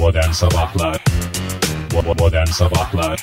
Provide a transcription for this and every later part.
Modern Sabahlar. Bo- Modern Sabahlar.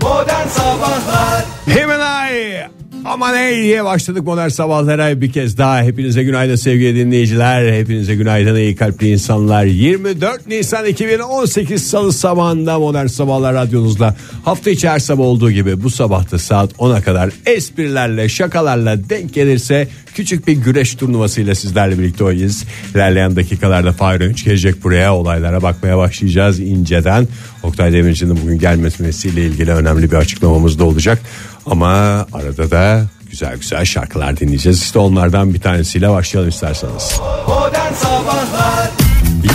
Modern Sabahlar. Hemen ay Aman ey diye başladık modern sabahlara. Bir kez daha hepinize günaydın sevgili dinleyiciler. Hepinize günaydın iyi kalpli insanlar. 24 Nisan 2018 Salı sabahında modern sabahlar radyonuzla. Hafta içi her sabah olduğu gibi bu sabahta saat 10'a kadar esprilerle şakalarla denk gelirse küçük bir güreş turnuvasıyla sizlerle birlikte oynayacağız. İlerleyen dakikalarda Fahir Önç gelecek buraya. Olaylara bakmaya başlayacağız inceden. Oktay Demirci'nin bugün gelmesiyle ilgili önemli bir açıklamamız da olacak ama arada da güzel güzel şarkılar dinleyeceğiz. İşte onlardan bir tanesiyle başlayalım isterseniz. Modern Sabahlar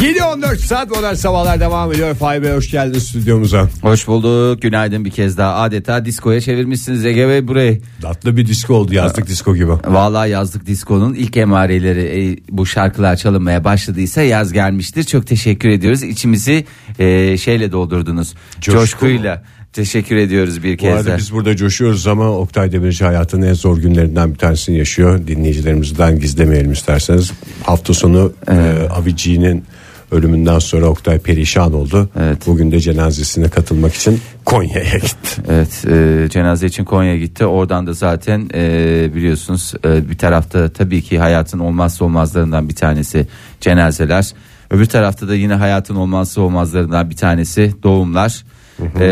7-14 saat modern sabahlar devam ediyor. Fahir Bey hoş geldin stüdyomuza. Hoş bulduk. Günaydın bir kez daha. Adeta diskoya çevirmişsiniz Ege Bey burayı. Tatlı bir disko oldu yazlık disko gibi. Vallahi yazlık diskonun ilk emareleri e, bu şarkılar çalınmaya başladıysa yaz gelmiştir. Çok teşekkür ediyoruz. İçimizi e, şeyle doldurdunuz. Coşku. Coşkuyla. Teşekkür ediyoruz bir Bu kez arada daha. biz burada coşuyoruz ama Oktay Demirci hayatının en zor günlerinden bir tanesini yaşıyor. Dinleyicilerimizden gizlemeyelim isterseniz. Hafta sonu e, Avicii'nin ölümünden sonra Oktay perişan oldu. Evet. Bugün de cenazesine katılmak için Konya'ya gitti. Evet e, cenaze için Konya'ya gitti. Oradan da zaten e, biliyorsunuz e, bir tarafta tabii ki hayatın olmazsa olmazlarından bir tanesi cenazeler. Öbür tarafta da yine hayatın olmazsa olmazlarından bir tanesi doğumlar. E,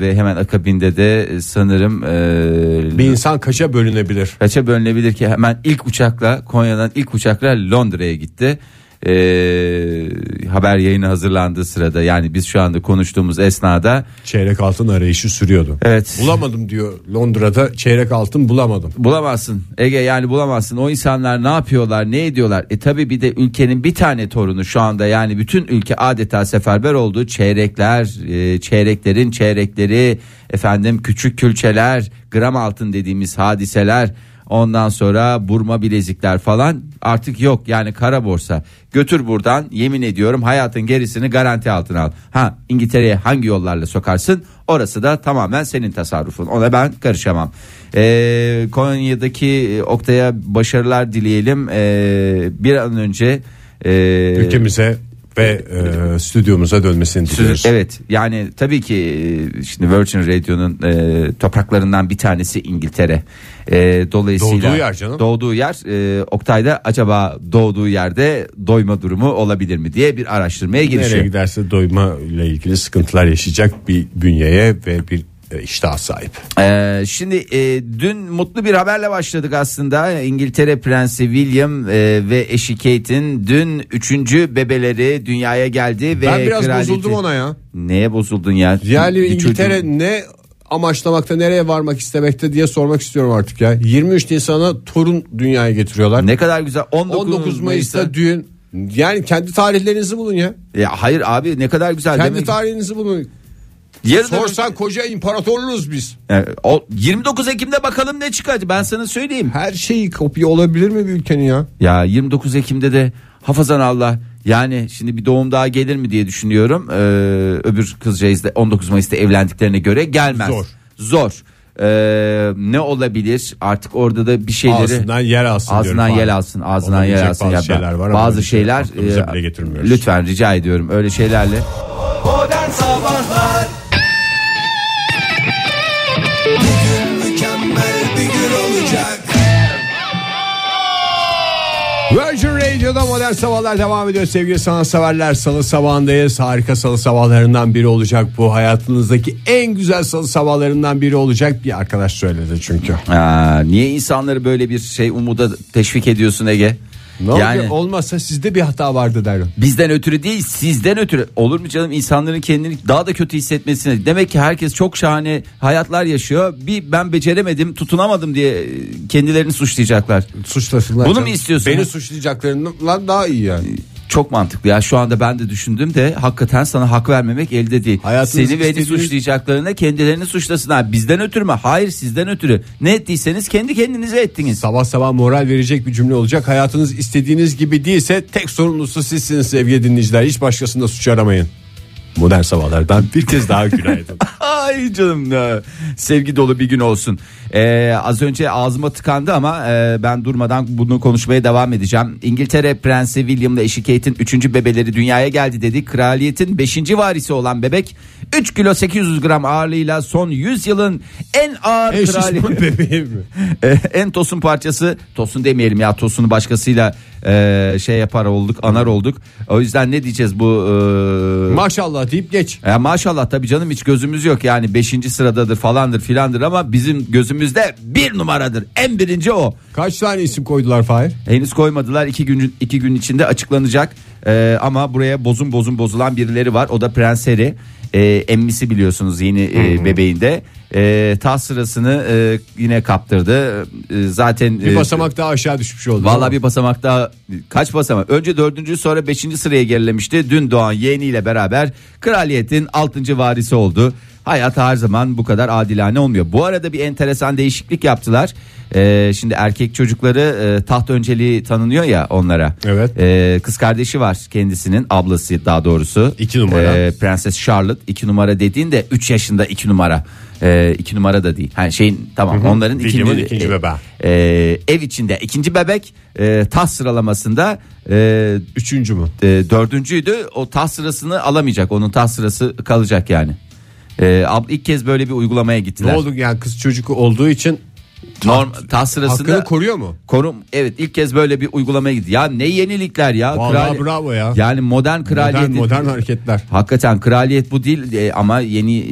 ve hemen akabinde de sanırım e, Bir insan kaça bölünebilir? kaça bölünebilir ki hemen ilk uçakla Konya'dan ilk uçakla Londra'ya gitti. E, haber yayını hazırlandığı sırada yani biz şu anda konuştuğumuz esnada Çeyrek altın arayışı sürüyordu. Evet. Bulamadım diyor Londra'da çeyrek altın bulamadım. Bulamazsın Ege yani bulamazsın o insanlar ne yapıyorlar ne ediyorlar e tabi bir de ülkenin bir tane torunu şu anda yani bütün ülke adeta seferber oldu çeyrekler e, çeyreklerin çeyrekleri efendim küçük külçeler gram altın dediğimiz hadiseler ondan sonra burma bilezikler falan. Artık yok yani kara borsa. Götür buradan yemin ediyorum hayatın gerisini garanti altına al. Ha İngiltere'ye hangi yollarla sokarsın? Orası da tamamen senin tasarrufun. Ona ben karışamam. Ee, Konya'daki e, Oktay'a başarılar dileyelim. Ee, bir an önce e, Ülkemize ve e, stüdyomuza dönmesini diliyoruz. Evet yani tabii ki e, şimdi Virgin Radio'nun e, topraklarından bir tanesi İngiltere. E, dolayısıyla Doğduğu yer canım. Doğduğu yer e, Oktay'da acaba doğduğu yerde doyma durumu olabilir mi diye bir araştırmaya Nereye girişiyor. giderse doyma ile ilgili sıkıntılar yaşayacak bir bünyeye ve bir e, iştaha sahip. Ee, şimdi e, dün mutlu bir haberle başladık aslında. İngiltere Prensi William e, ve eşi Kate'in dün üçüncü bebeleri dünyaya geldi ve Ben biraz kraliyeti- bozuldum ona ya. Neye bozuldun ya? Yani İngiltere çocuğun- ne amaçlamakta nereye varmak istemekte diye sormak istiyorum artık ya. 23 Nisan'a torun dünyaya getiriyorlar. ne kadar güzel 19, 19 Mayıs'ta düğün. Yani kendi tarihlerinizi bulun ya. Ya hayır abi ne kadar güzel Kendi demek. tarihinizi bulun. Yarın Sorsan koca imparatorluğuz biz. Yani o 29 Ekim'de bakalım ne çıkacak ben sana söyleyeyim. Her şeyi kopya olabilir mi bir ülkenin ya? Ya 29 Ekim'de de hafazan Allah yani şimdi bir doğum daha gelir mi diye düşünüyorum. Ee, öbür kızcağız da 19 Mayıs'ta evlendiklerine göre gelmez. Zor. Zor. Ee, ne olabilir artık orada da bir şeyleri Ağzından yer alsın diyorum ağzından yel alsın ağzından yer alsın bazı Ya şeyler var bazı şey şeyler e, lütfen rica ediyorum öyle şeylerle Modern Sabahlar Virgin Radio'da modern sabahlar devam ediyor sevgili sanatseverler. Salı sabahındayız. Harika salı sabahlarından biri olacak bu. Hayatınızdaki en güzel salı sabahlarından biri olacak. Bir arkadaş söyledi çünkü. Aa, niye insanları böyle bir şey umuda teşvik ediyorsun Ege? Ne yani olacak? Olmazsa sizde bir hata vardı derim. bizden ötürü değil sizden ötürü olur mu canım insanların kendini daha da kötü hissetmesine demek ki herkes çok şahane hayatlar yaşıyor bir ben beceremedim tutunamadım diye kendilerini suçlayacaklar Suçlasınlar. Bunu canım. mu istiyorsun? Beni suçlayacaklarından daha iyi yani. Çok mantıklı ya şu anda ben de düşündüm de hakikaten sana hak vermemek elde değil Hayatınızı seni beni istediğiniz- suçlayacaklarına kendilerini suçlasınlar bizden ötürü mü hayır sizden ötürü ne ettiyseniz kendi kendinize ettiniz Sabah sabah moral verecek bir cümle olacak. Hayatınız istediğiniz gibi değilse tek sorumlusu sizsiniz sevgili dinleyiciler. Hiç başkasında suç aramayın. Modern sabahlardan bir kez daha günaydın. Ay canım ya. Sevgi dolu bir gün olsun. Ee, az önce ağzıma tıkandı ama e, ben durmadan bunu konuşmaya devam edeceğim. İngiltere Prensi William'la eşi Kate'in 3. bebeleri dünyaya geldi dedi. Kraliyetin 5. varisi olan bebek 3 kilo 800 gram ağırlığıyla son 100 yılın en ağır En krali... şişman bebeği mi? E, en tosun parçası tosun demeyelim ya tosunu başkasıyla e, şey yapar olduk anar olduk. O yüzden ne diyeceğiz bu e, Maşallah deyip geç. ya maşallah tabii canım hiç gözümüz yok yani 5. sıradadır falandır filandır ama bizim gözümüzde bir numaradır. En birinci o. Kaç tane isim koydular Fahir? Henüz koymadılar iki gün iki gün içinde açıklanacak Ee, ama buraya bozun bozun bozulan birileri var o da Prens Harry Ee, emmisi biliyorsunuz yeni e, bebeğinde Ee, taht sırasını e, yine kaptırdı Ee, zaten Bir e, basamak daha aşağı düşmüş oldu. Vallahi bir basamak daha kaç basamak? Önce dördüncü sonra beşinci sıraya gerilemişti. Dün doğan yeğeniyle beraber kraliyetin altıncı varisi oldu. Hayat her zaman bu kadar adilane olmuyor. Bu arada bir enteresan değişiklik yaptılar. Ee, şimdi erkek çocukları e, taht önceliği tanınıyor ya onlara. Evet. Ee, kız kardeşi var kendisinin ablası daha doğrusu. İki numara. Ee, Prenses Charlotte iki numara dediğin de 3 yaşında iki numara. Ee, iki numara da değil. Yani şeyin tamam onların William'ın ikinci, ikinci bebeği. e, ev içinde ikinci bebek e, taht sıralamasında e, Üçüncü mü? e, dördüncüydü. O taht sırasını alamayacak. Onun taht sırası kalacak yani. E, ab- ilk kez böyle bir uygulamaya gittiler. Ne oldu yani kız çocuk olduğu için Norm, taht sırasında hakkını koruyor mu? korum evet ilk kez böyle bir uygulamaya gitti. Ya ne yenilikler ya. Vallahi bravo ya. Yani modern Modern, kraliyet. modern hareketler. Hakikaten kraliyet bu değil e, ama yeni e,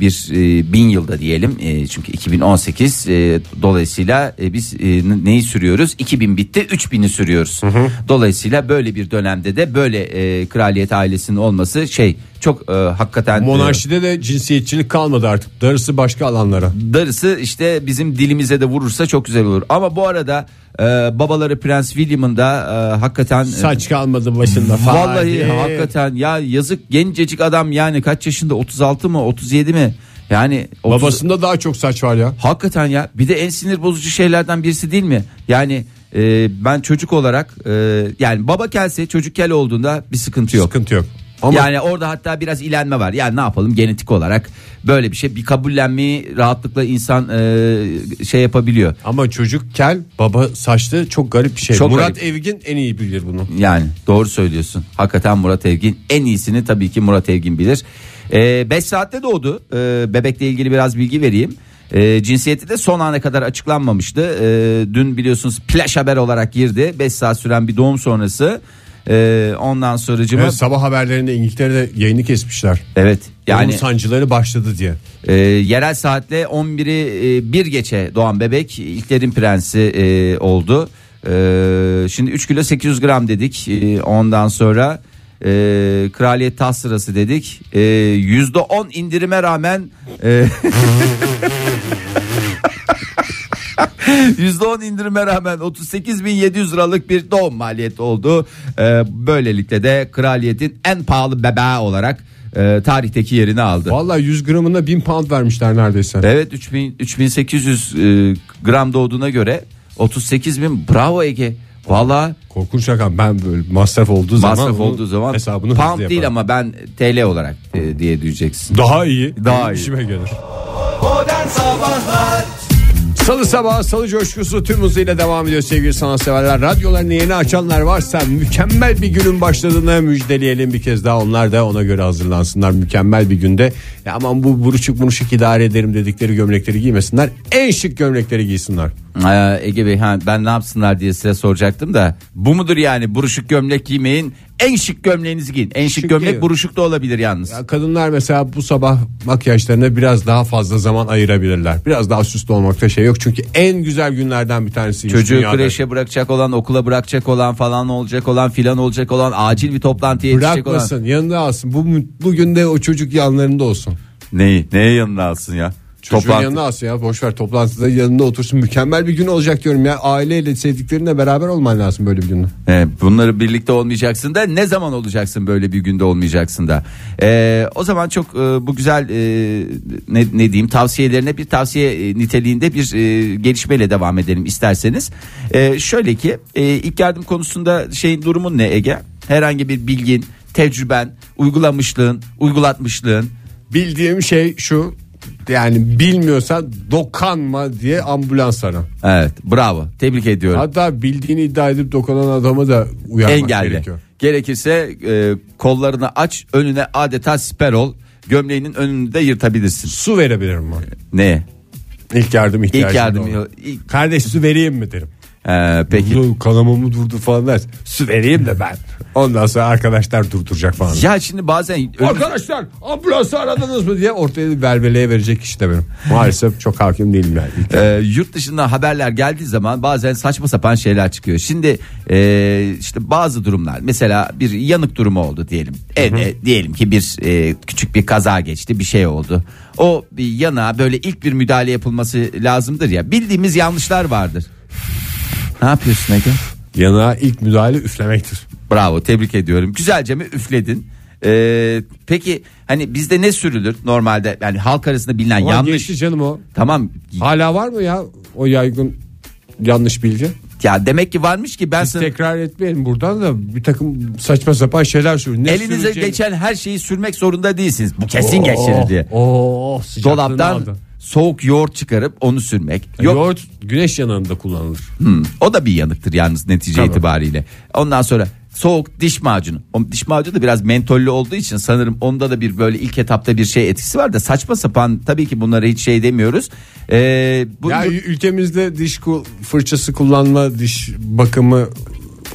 bir e, bin yılda diyelim E, çünkü 2018 e, dolayısıyla e, biz e, neyi sürüyoruz 2000 bitti 3000'i sürüyoruz dolayısıyla böyle bir dönemde de böyle e, kraliyet ailesinin olması şey çok e, hakikaten e, Monarşide de cinsiyetçilik kalmadı artık. Darısı başka alanlara. darısı işte bizim dilimize de vurursa çok güzel olur ama bu arada e, babaları Prens William'ın da e, hakikaten e, Saç kalmadı başında. Vallahi Fahir. hakikaten ya yazık gencecik adam yani kaç yaşında 36 mı 37 mi? Yani 30 Babasında daha çok saç var ya. hakikaten ya bir de en sinir bozucu şeylerden birisi değil mi? Yani e, ben çocuk olarak e, yani baba kelse çocuk kel olduğunda bir sıkıntı yok. Sıkıntı yok. Ama Yani orada hatta biraz ilenme var. Yani ne yapalım genetik olarak böyle bir şey bir kabullenmeyi rahatlıkla insan e, şey yapabiliyor. ama çocuk kel, baba saçlı çok garip bir şey. Çok Murat garip. Evgin en iyi bilir bunu. Yani doğru söylüyorsun. Hakikaten Murat Evgin en iyisini tabii ki Murat Evgin bilir. 5 saatte doğdu. Ee, bebekle ilgili biraz bilgi vereyim. Ee, cinsiyeti de son ana kadar açıklanmamıştı. Ee, dün biliyorsunuz flash haber olarak girdi. 5 saat süren bir doğum sonrası. Ee, ondan sonracığıma Evet, sabah haberlerinde İngiltere'de yayını kesmişler. evet Yani yani sancıları başladı diye. e, yerel saatle 11'i e, bir geçe doğan bebek ilklerin prensi e, oldu. E, şimdi 3 kilo 800 gram dedik. E, ondan sonra e, kraliyet taht sırası dedik. E, %10 indirime rağmen e, %10 indirime rağmen 38.700 liralık bir doğum maliyeti oldu. E, böylelikle de kraliyetin en pahalı bebeği olarak e, tarihteki yerini aldı. Vallahi 100 gramına 1000 pound vermişler neredeyse. Evet 3000 3800 e, gram doğduğuna göre 38 bin bravo Ege. Valla Korkunç rakam. Ben böyle masraf olduğu zaman masraf onun olduğu zaman hesabını pound değil ama ben TL olarak e, diye diyeceksin. daha iyi. Daha iyi. İşime gelir. Modern Sabahlar Salı sabahı salı coşkusu tüm hızıyla devam ediyor sevgili sanatseverler. Radyolarını yeni açanlar varsa mükemmel bir günün başladığını müjdeleyelim bir kez daha. Onlar da ona göre hazırlansınlar mükemmel bir günde. Ya aman bu buruşuk buruşuk idare ederim dedikleri gömlekleri giymesinler. En şık gömlekleri giysinler. Ee, Ege Bey ben ne yapsınlar diye size soracaktım da bu mudur yani buruşuk gömlek giymeyin en şık gömleğinizi giyin. En şık Şık gömlek buruşuk da olabilir yalnız. Ya kadınlar mesela bu sabah makyajlarına biraz daha fazla zaman ayırabilirler. Biraz daha süslü olmakta şey yok. Çünkü en güzel günlerden bir tanesi. Çocuğu kreşe bırakacak olan, okula bırakacak olan falan olacak olan filan olacak olan acil bir toplantıya yetişecek olan. Bırakmasın yanında alsın. Bu bugün de o çocuk yanlarında olsun. Neyi? Neye yanına alsın ya? Çocuğun Toplantı- yanına alsın ya boş ver toplantıda yanında otursun mükemmel bir gün olacak diyorum ya aileyle sevdiklerinle beraber olman lazım böyle bir günde. Ee, bunları birlikte olmayacaksın da ne zaman olacaksın böyle bir günde olmayacaksın da. Ee, o zaman çok e, bu güzel e, ne, ne diyeyim tavsiyelerine bir tavsiye e, niteliğinde bir e, gelişmeyle devam edelim isterseniz. Ee, şöyle ki e, ilk yardım konusunda şeyin durumun ne Ege? Herhangi bir bilgin, tecrüben, uygulamışlığın, uygulatmışlığın bildiğim şey şu yani bilmiyorsan dokanma diye ambulans ara. Evet bravo tebrik ediyorum. Hatta bildiğini iddia edip dokunan adamı da uyarmak Engelle. gerekiyor. Gerekirse e, kollarını aç önüne adeta siper ol. Gömleğinin önünü de yırtabilirsin. Su verebilirim ben. Ne? İlk yardım ihtiyacım İlk yardım. olan. ilk- Kardeş su vereyim mi derim. Ee, peki. Durdu, kanamamı durdu falan der. Su vereyim de ben. Ondan sonra arkadaşlar durduracak falan. Ya şimdi bazen Arkadaşlar ambulansı aradınız mı diye ortaya bir verbeleye verecek işte benim. Maalesef çok hakim değilim yani. İlk Ee, yurt dışından haberler geldiği zaman bazen saçma sapan şeyler çıkıyor. Şimdi e, işte bazı durumlar mesela bir yanık durumu oldu diyelim. Evde diyelim ki bir e, küçük bir kaza geçti bir şey oldu. O bir yana böyle ilk bir müdahale yapılması lazımdır ya. Bildiğimiz yanlışlar vardır. Ne yapıyorsun Ege? Yanağa ilk müdahale üflemektir. Bravo tebrik ediyorum. Güzelce mi üfledin? Ee, peki hani bizde ne sürülür normalde yani halk arasında bilinen Ama yanlış. geçti canım o. Tamam Hala var mı ya o yaygın yanlış bilgi? ya demek ki varmış ki ben Biz sana tekrar etmeyelim buradan da bir takım saçma sapan şeyler söylüyor. Ne elinize süreceğini- geçen her şeyi sürmek zorunda değilsiniz. Bu kesin geçirir diye. Oo, sıcaklığını Dolaptan aldı. Soğuk yoğurt çıkarıp onu sürmek. Yok Yoğurt güneş yanığında kullanılır. Hmm, o da bir yanıktır yalnız netice Tamam. itibariyle. Ondan sonra soğuk diş macunu. O diş macunu da biraz mentollü olduğu için sanırım onda da bir böyle ilk etapta bir şey etkisi var da saçma sapan tabii ki bunlara hiç şey demiyoruz. Ee, bu, Ya ülkemizde diş fırçası kullanma, diş bakımı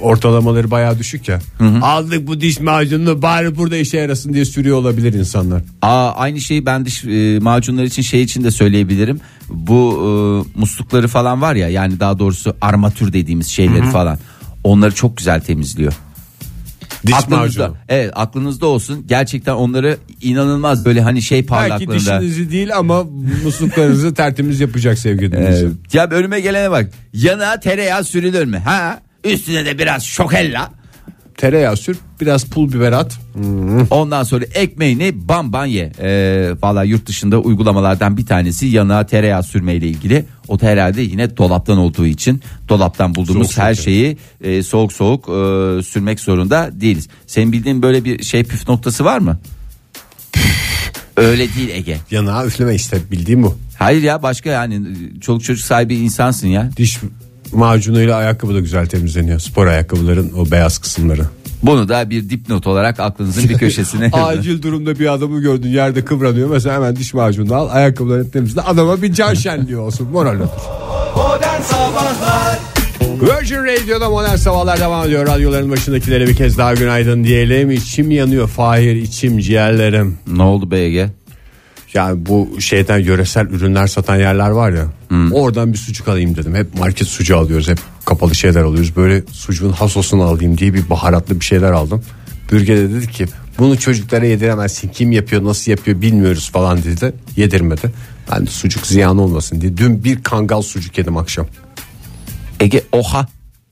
ortalamaları bayağı düşük ya. Aldık bu diş macununu bari burada işe yarasın diye sürüyor olabilir insanlar. Aa, aynı şeyi ben diş e, macunları için şey için de söyleyebilirim. Bu e, muslukları falan var ya yani daha doğrusu armatür dediğimiz şeyleri falan. Onları çok güzel temizliyor. Diş aklınızda, macunu. evet aklınızda olsun. Gerçekten onları inanılmaz böyle hani şey Belki parlaklığında. dişinizi değil ama musluklarınızı tertemiz yapacak sevgili Ee, dinleyiciler. ya önüme gelene bak. Yana tereyağı sürülür mü? Ha? Üstüne de biraz şokella. Tereyağı sür, biraz pul biber at. Ondan sonra ekmeğini bam bam ye. Ee, Valla yurt dışında uygulamalardan bir tanesi yanına tereyağı sürmeyle ilgili. O da herhalde yine dolaptan olduğu için dolaptan bulduğumuz Soğuk her soğuk. şeyi e, soğuk soğuk e, sürmek zorunda değiliz. Senin bildiğin böyle bir şey püf noktası var mı? Öyle değil Ege. Yanağa üfleme işte bildiğim bu. Hayır ya başka yani çoluk çocuk sahibi insansın ya. Diş macunuyla ayakkabı da güzel temizleniyor. Spor ayakkabıların o beyaz kısımları. Bunu da bir dipnot olarak aklınızın bir köşesine. Acil durumda bir adamı gördün yerde kıvranıyor. Mesela hemen diş macunu al ayakkabılarını temizle. Adama bir can şenliği olsun. Moral olur. Virgin Radio'da modern sabahlar devam ediyor. Radyoların başındakilere bir kez daha günaydın diyelim. İçim yanıyor Fahir içim ciğerlerim. ne oldu Ege? Yani bu şeyden yöresel ürünler satan yerler var ya. Oradan bir sucuk alayım dedim. Hep market sucuğu alıyoruz. Hep kapalı şeyler alıyoruz. Böyle sucuğun hasosunu alayım diye bir baharatlı bir şeyler aldım. Bürge de dedi ki bunu çocuklara yediremezsin. Kim yapıyor nasıl yapıyor bilmiyoruz falan dedi. Yedirmedi. Ben de sucuk ziyan olmasın diye. Dün bir kangal sucuk yedim akşam. Ege oha.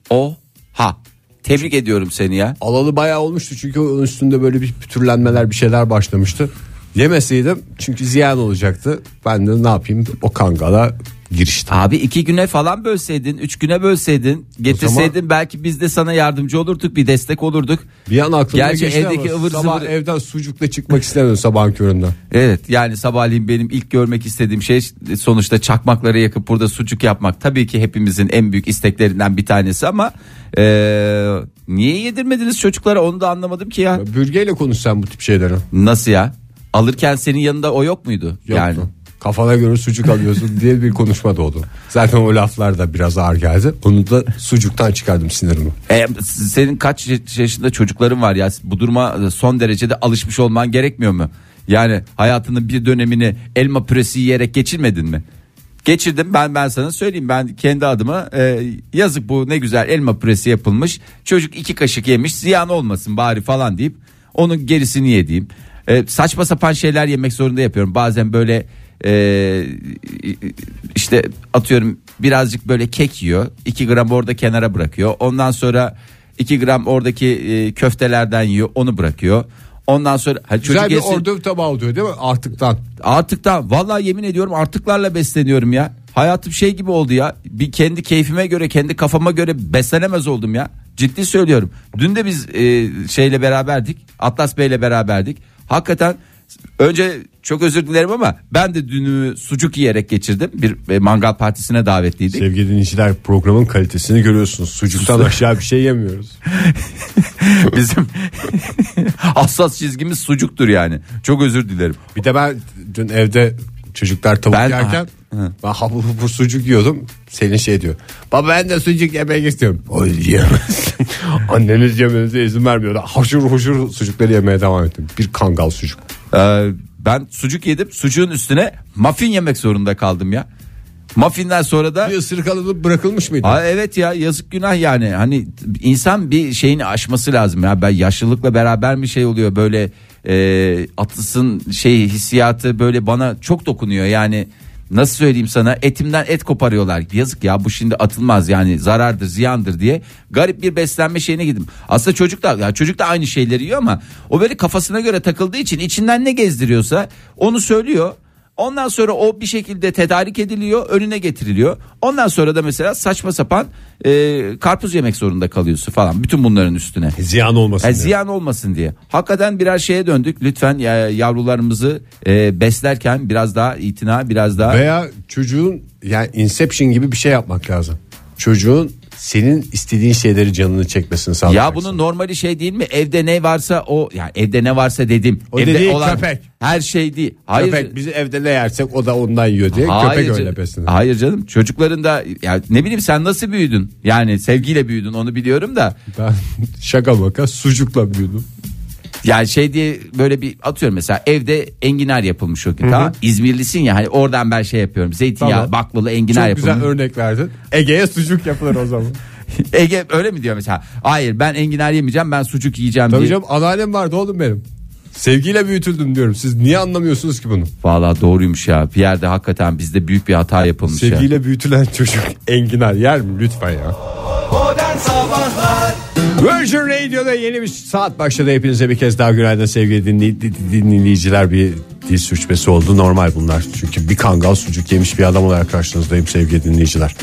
Oha. Tebrik ediyorum seni ya. Alalı bayağı olmuştu çünkü onun üstünde böyle bir pütürlenmeler bir şeyler başlamıştı. Yemeseydim çünkü ziyan olacaktı. Ben de ne yapayım o kangala giriştim. Abi iki güne falan bölseydin, üç güne bölseydin, getirseydin belki biz de sana yardımcı olurduk, bir destek olurduk. Bir an aklıma Gerçi geçti evdeki ama ıvır sabah zıvır- evden sucukla çıkmak istemiyorum sabahın köründen. Evet yani sabahleyin benim ilk görmek istediğim şey sonuçta çakmakları yakıp burada sucuk yapmak. Tabii ki hepimizin en büyük isteklerinden bir tanesi ama eee, niye yedirmediniz çocuklara onu da anlamadım ki ya. Bürgeyle konuşsan bu tip şeyleri. Nasıl ya? Alırken senin yanında o yok muydu? Yoktu. Yani Kafana göre sucuk alıyorsun diye bir konuşma doğdu. Zaten o laflar da biraz ağır geldi. Onu da sucuktan çıkardım sinirimi. E, senin kaç yaşında çocukların var ya bu duruma son derecede alışmış olman gerekmiyor mu? Yani hayatının bir dönemini elma püresi yiyerek geçirmedin mi? Geçirdim ben ben sana söyleyeyim ben kendi adıma e, yazık bu ne güzel elma püresi yapılmış çocuk iki kaşık yemiş ziyan olmasın bari falan deyip onun gerisini yediğim E, saçma sapan şeyler yemek zorunda yapıyorum bazen böyle e, işte atıyorum birazcık böyle kek yiyor 2 gram orada kenara bırakıyor ondan sonra 2 gram oradaki e, köftelerden yiyor onu bırakıyor ondan sonra ha, Güzel çocuk bir yesin- ordu tabağı oluyor değil mi? Artıktan. Artıktan vallahi yemin ediyorum artıklarla besleniyorum ya. Hayatım şey gibi oldu ya. Bir kendi keyfime göre, kendi kafama göre beslenemez oldum ya. Ciddi söylüyorum. Dün de biz e, şeyle beraberdik. Atlas Bey'le beraberdik. Hakikaten Önce çok özür dilerim ama ben de dünümü sucuk yiyerek geçirdim. Bir e, mangal partisine davetliydik. Sevgili dinleyiciler programın kalitesini görüyorsunuz. Sucuktan aşağı bir şey yemiyoruz. Bizim hassas çizgimiz sucuktur yani. Çok özür dilerim. Bir de ben dün evde çocuklar tavuk Ben- yerken Hı. ben hapur hapur sucuk yiyordum. Selin şey diyor. Baba ben de sucuk yemek istiyorum. O yiyemezsin. Anneniz yemenize izin vermiyor. Hoşur hoşur sucukları yemeye devam ettim. Bir kangal sucuk. Ee, ben sucuk yedim. Sucuğun üstüne muffin yemek zorunda kaldım ya. Muffinden sonra da Bir ısırık alınıp bırakılmış mıydı? Aa, evet ya yazık günah yani hani insan bir şeyini aşması lazım ya ben yaşlılıkla beraber mi şey oluyor böyle e, atlısın şey hissiyatı böyle bana çok dokunuyor yani nasıl söyleyeyim sana? Etimden et koparıyorlar. Yazık ya bu şimdi atılmaz. Yani zarardır ziyandır diye garip bir beslenme şeyine gittim aslında çocuk da ya çocuk da aynı şeyleri yiyor ama o böyle kafasına göre takıldığı için içinden ne gezdiriyorsa onu söylüyor Ondan sonra o bir şekilde tedarik ediliyor, önüne getiriliyor. Ondan sonra da mesela saçma sapan e, karpuz yemek zorunda kalıyorsun falan. Bütün bunların üstüne. Ziyan olmasın. Yani diye. ziyan olmasın diye. Hakikaten birer şeye döndük. Lütfen ya, yavrularımızı e, beslerken biraz daha itina, biraz daha Veya çocuğun yani Inception gibi bir şey yapmak lazım. Çocuğun senin istediğin şeyleri canını çekmesini Ya sağlayacaksın. bunun normali şey değil mi? Evde ne varsa o yani evde ne varsa dedim. O evde dediğin köpek. Her şey değil. Hayır. Köpek bizi evde ne yersek o da ondan yiyor diye köpek can- öyle beslenir. Hayır canım çocukların da ya ne bileyim sen nasıl büyüdün? Yani sevgiyle büyüdün onu biliyorum da. Ben şaka maka sucukla büyüdüm. Yani şey diye böyle bir atıyorum mesela evde enginar yapılmış o gün tamam. İzmirlisin ya hani oradan ben şey yapıyorum. Zeytinyağı Tamam. baklalı enginar Çok güzel yapılmış. örnek verdin. Ege'ye sucuk yapılır o zaman. Ege öyle mi diyor mesela? Hayır ben enginar yemeyeceğim ben sucuk yiyeceğim Tabii diye. canım anneannem vardı oğlum benim. Sevgiyle büyütüldüm diyorum. Siz niye anlamıyorsunuz ki bunu? Valla doğruymuş ya. Bir yerde hakikaten bizde büyük bir hata yapılmış ya. Sevgiyle büyütülen çocuk enginar yer mi lütfen ya? Modern Sabahlar Virgin Radio'da yeni bir saat başladı. Hepinize bir kez daha günaydın sevgili dinley- di- dinleyiciler. Bir dil sürçmesi oldu normal bunlar. Çünkü bir kangal sucuk yemiş bir adam olarak karşınızdayım sevgili dinleyiciler.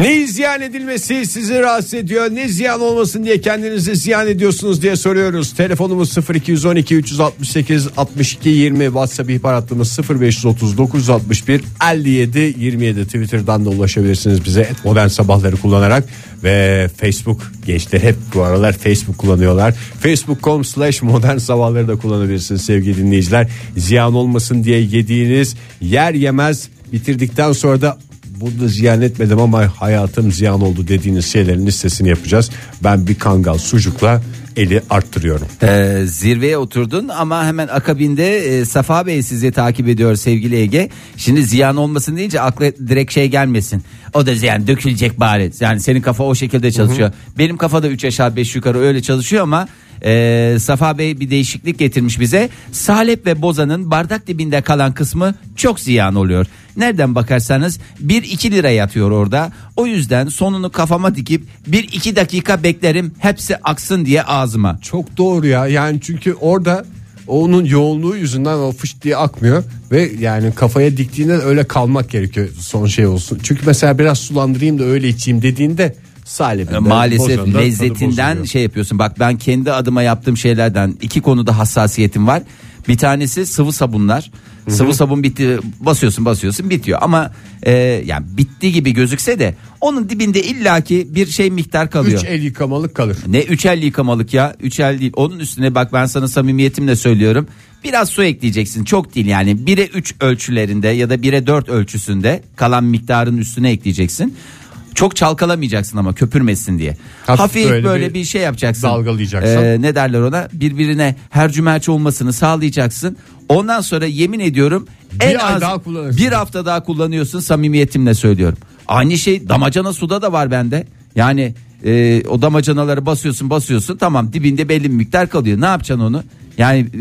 Ne ziyan edilmesi sizi rahatsız ediyor ne ziyan olmasın diye kendinizi ziyan ediyorsunuz diye soruyoruz. Telefonumuz 0212 368 62 20 WhatsApp ihbar hattımız 0530 961 57 27 Twitter'dan da ulaşabilirsiniz bize modern sabahları kullanarak ve Facebook gençler hep bu aralar Facebook kullanıyorlar. Facebook.com slash modern sabahları da kullanabilirsiniz sevgili dinleyiciler. Ziyan olmasın diye yediğiniz yer yemez bitirdikten sonra da burada ziyan etmedim ama hayatım ziyan oldu dediğiniz şeylerin listesini yapacağız. Ben bir kangal sucukla eli arttırıyorum. Ee, zirveye oturdun ama hemen akabinde e, Safa Bey sizi takip ediyor sevgili Ege. Şimdi ziyan olmasın deyince akla direkt şey gelmesin. O da ziyan dökülecek bari. Yani senin kafa o şekilde çalışıyor. Benim kafada 3 aşağı 5 yukarı öyle çalışıyor ama e, Safa Bey bir değişiklik getirmiş bize. Salep ve bozanın bardak dibinde kalan kısmı çok ziyan oluyor. Nereden bakarsanız 1-2 lira yatıyor orada. O yüzden sonunu kafama dikip 1-2 dakika beklerim hepsi aksın diye ağzıma. Çok doğru ya yani çünkü orada onun yoğunluğu yüzünden o fış diye akmıyor ve yani kafaya diktiğinde öyle kalmak gerekiyor son şey olsun. Çünkü mesela biraz sulandırayım da öyle içeyim dediğinde salibinden Maalesef bozandan tadı lezzetinden şey yapıyorsun. Bak ben kendi adıma yaptığım şeylerden iki konuda hassasiyetim var. Bir tanesi sıvı sabunlar. Sıvı sabun bitti basıyorsun basıyorsun bitiyor ama e, yani bitti gibi gözükse de onun dibinde illaki bir şey miktar kalıyor. Üç el yıkamalık kalır. Ne üç el yıkamalık ya üç el değil onun üstüne bak ben sana samimiyetimle söylüyorum biraz su ekleyeceksin çok değil yani 1'e 3 ölçülerinde ya da 1'e 4 ölçüsünde kalan miktarın üstüne ekleyeceksin. Çok çalkalamayacaksın ama köpürmesin diye. Hafif Hafif, böyle böyle, bir bir, şey yapacaksın. dalgalayacaksın. Ee, ne derler ona birbirine hercümerç olmasını sağlayacaksın. Ondan sonra yemin ediyorum en ay az daha bir hafta daha kullanıyorsun samimiyetimle söylüyorum. Aynı şey damacana suda da var bende. Yani e, o damacanaları basıyorsun basıyorsun tamam dibinde belli bir miktar kalıyor. Ne yapacaksın onu? Yani e,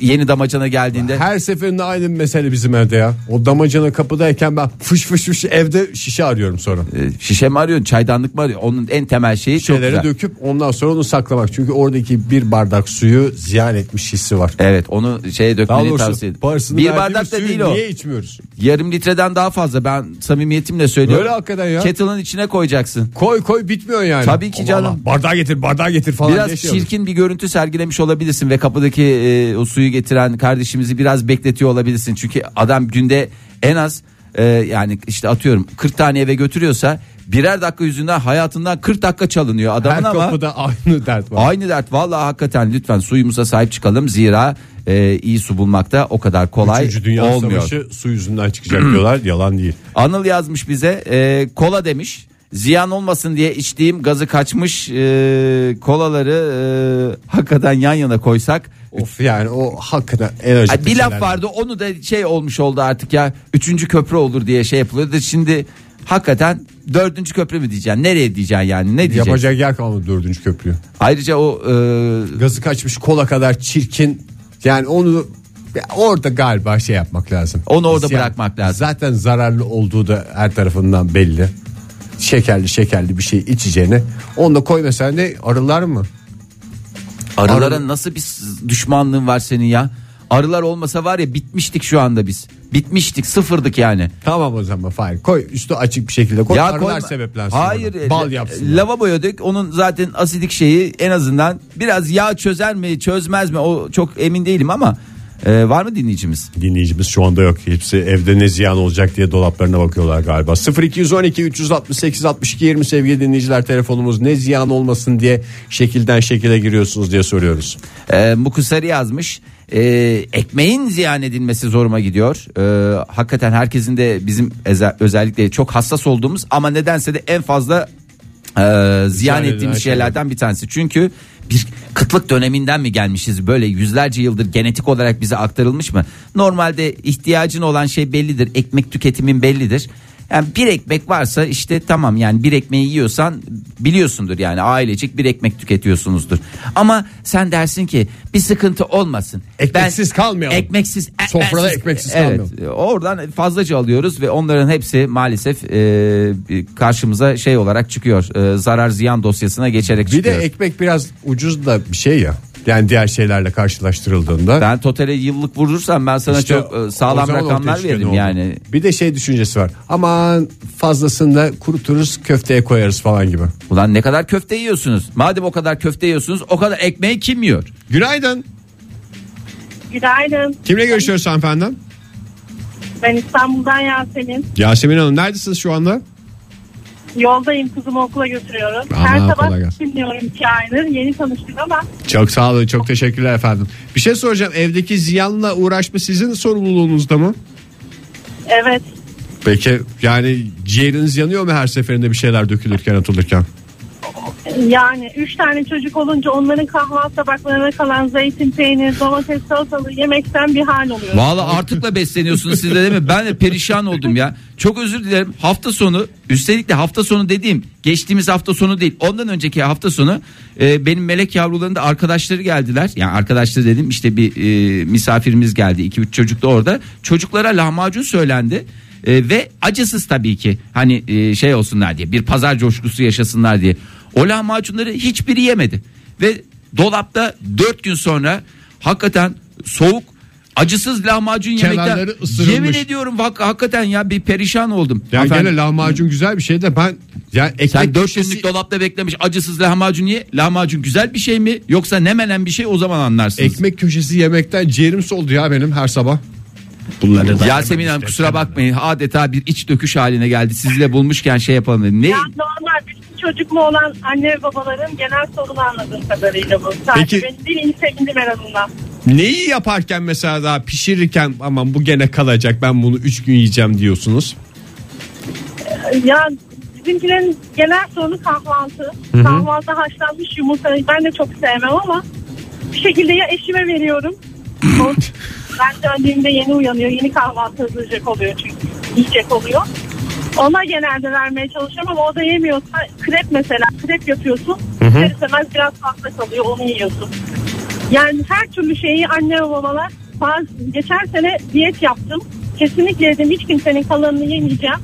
yeni damacana geldiğinde Her seferinde aynı mesele bizim evde ya. O damacana kapıdayken ben fış fış fış evde şişe arıyorum sonra. e, şişe mi arıyorsun çaydanlık mı arıyorsun? Onun en temel şeyi çok Şeyleri güzel. döküp ondan sonra onu saklamak. Çünkü oradaki bir bardak suyu ziyan etmiş hissi var. Evet onu şeye Daha dökmeni doğrusu tavsiye ederim. parasını Bir verdiğimiz bardak da suyu değil o. Niye içmiyoruz? Yarım litreden daha fazla ben samimiyetimle söylüyorum. Öyle hakikaten ya. Kettle'ın içine koyacaksın. Koy koy bitmiyor yani. Tabii ki Allah canım. Allah, bardağı getir bardağı getir falan Biraz şey çirkin bir görüntü sergilemiş olabilirsin ve kapıdaki e, o suyu getiren kardeşimizi biraz bekletiyor olabilirsin. Çünkü adam günde en az e, yani işte atıyorum 40 tane eve götürüyorsa birer dakika yüzünden hayatından 40 dakika çalınıyor adamın Her ama kapıda aynı dert var. aynı dert vallahi hakikaten lütfen suyumuza sahip çıkalım zira e, iyi su bulmakta o kadar kolay Üçüncü Dünya olmuyor. Savaşı su yüzünden çıkacak diyorlar. Yalan değil. Anıl yazmış bize e, kola demiş. Ziyan olmasın diye içtiğim gazı kaçmış e, kolaları e, hakikaten yan yana koysak. Of yani o hakikaten enerji. Ay, bir laf vardı onu da şey olmuş oldu artık ya. Üçüncü köprü olur diye şey yapılıyordu. Şimdi hakikaten dördüncü köprü mü diyeceksin? Nereye diyeceksin yani? Ne diyeceksin? Yapacak yer kalmadı dördüncü köprüyü. Ayrıca o e, Gazı kaçmış kola kadar çirkin. Yani onu orada galiba şey yapmak lazım. Onu orada Ziyan- bırakmak lazım. Zaten zararlı olduğu da her tarafından belli. Şekerli şekerli bir şey içeceğine. Onu da koy mesela ne arılar mı? arılara Arı- nasıl bir düşmanlığın var senin ya? Arılar olmasa var ya bitmiştik şu anda biz. Bitmiştik sıfırdık yani. Tamam o zaman Fahir koy üstü açık bir şekilde koy arılar koyma- sebeplensin. Hayır. ona. e, Bal la- yapsın. Lavaboya dök. Onun zaten asidik şeyi en azından biraz yağ çözer mi çözmez mi o çok emin değilim ama e, var mı dinleyicimiz? Dinleyicimiz şu anda yok. Hepsi evde ne ziyan olacak diye dolaplarına bakıyorlar galiba. 0212 368 62 20 sevgili dinleyiciler telefonumuz ne ziyan olmasın diye şekilden şekile giriyorsunuz diye soruyoruz. E, Mukusari yazmış. E, ekmeğin ziyan edilmesi zoruma gidiyor. E, hakikaten herkesin de bizim özellikle çok hassas olduğumuz ama nedense de en fazla e, ziyan edilen ettiğimiz şeyler. şeylerden bir tanesi. Çünkü bir kıtlık döneminden mi gelmişiz böyle yüzlerce yıldır genetik olarak bize aktarılmış mı? Normalde ihtiyacın olan şey bellidir. Ekmek tüketimin bellidir. Yani bir ekmek varsa işte tamam yani bir ekmeği yiyorsan biliyorsundur yani ailecek bir ekmek tüketiyorsunuzdur. Ama sen dersin ki bir sıkıntı olmasın. Ekmeksiz kalmayalım. Ekmeksiz. Sofrada ekmeksiz- ekmeksiz evet, kalmayalım. Oradan fazlaca alıyoruz ve onların hepsi maalesef e, karşımıza şey olarak çıkıyor. E, zarar ziyan dosyasına geçerek Bir çıkıyor. de ekmek biraz ucuz da bir şey ya. Yani diğer şeylerle karşılaştırıldığında. ben totale yıllık vurursam ben sana İşte çok e, o sağlam zaman rakamlar çıkıyor veririm ne oldu. yani. Bir de şey düşüncesi var. Aman fazlasını da kuruturuz köfteye koyarız falan gibi. Ulan ne kadar köfte yiyorsunuz? Madem o kadar köfte yiyorsunuz o kadar ekmeği kim yiyor? Günaydın. Günaydın. Kimle görüşüyoruz hanımefendi? Ben İstanbul'dan Yasemin. Yasemin Hanım neredesiniz şu anda? Yoldayım kızımı okula götürüyorum. Aman, Her sabah dinliyorum iki aydır. Yeni tanıştık ama Çok sağ olun çok teşekkürler efendim. Bir şey soracağım evdeki ziyanla uğraşma sizin sorumluluğunuzda mı? evet Peki yani ciğeriniz yanıyor mu her seferinde bir şeyler dökülürken atılırken? Yani üç tane çocuk olunca onların kahvaltı tabaklarına kalan zeytin, peynir, domates, salatalığı yemekten bir hal oluyor. Valla artıkla besleniyorsunuz siz de değil mi? Ben de perişan oldum ya. Çok özür dilerim. Hafta sonu üstelik de hafta sonu dediğim geçtiğimiz hafta sonu değil. Ondan önceki hafta sonu e, benim melek yavruların da arkadaşları geldiler. Yani arkadaşları dedim işte bir e, misafirimiz geldi. 2-3 çocuk da orada. Çocuklara lahmacun söylendi. E, ve acısız tabii ki hani e, şey olsunlar diye bir pazar coşkusu yaşasınlar diye. O lahmacunları hiçbiri yemedi. Ve dolapta 4 gün sonra hakikaten soğuk acısız lahmacun yemekten yemin ediyorum hak, hakikaten ya bir perişan oldum. Yani Hanımefendi, gene lahmacun güzel bir şey de ben yani ekmek sen 4 köşesi- günlük dolapta beklemiş acısız lahmacun ye. Lahmacun güzel bir şey mi yoksa ne menen bir şey o zaman anlarsınız. ekmek köşesi yemekten ciğerim soldu ya benim her sabah. Bunları da Yasemin Hanım kusura bakmayın adeta bir iç döküş haline geldi. Sizle bulmuşken şey yapalım dedim. Ne? Ya normal çocuklu olan anne ve babaların genel sorunu anladığım kadarıyla bu. Sadece Peki- benim değil sevindim en azından. Neyi yaparken mesela daha pişirirken aman bu gene kalacak ben bunu 3 gün yiyeceğim diyorsunuz. Ya bizimkilerin genel sorunu kahvaltı. Kahvaltı haşlanmış yumurta ben de çok sevmem ama bir şekilde ya eşime veriyorum. Ben döndüğümde yeni uyanıyor. Yeni kahvaltı hazırlayacak oluyor çünkü. Yiyecek oluyor. Ona genelde vermeye çalışıyorum ama o da yemiyorsa krep mesela krep yapıyorsun. İster istemez biraz fazla kalıyor onu yiyorsun. Yani her türlü şeyi anne ve babalar bazı, geçen sene diyet yaptım. Kesinlikle dedim hiç kimsenin kalanını yemeyeceğim.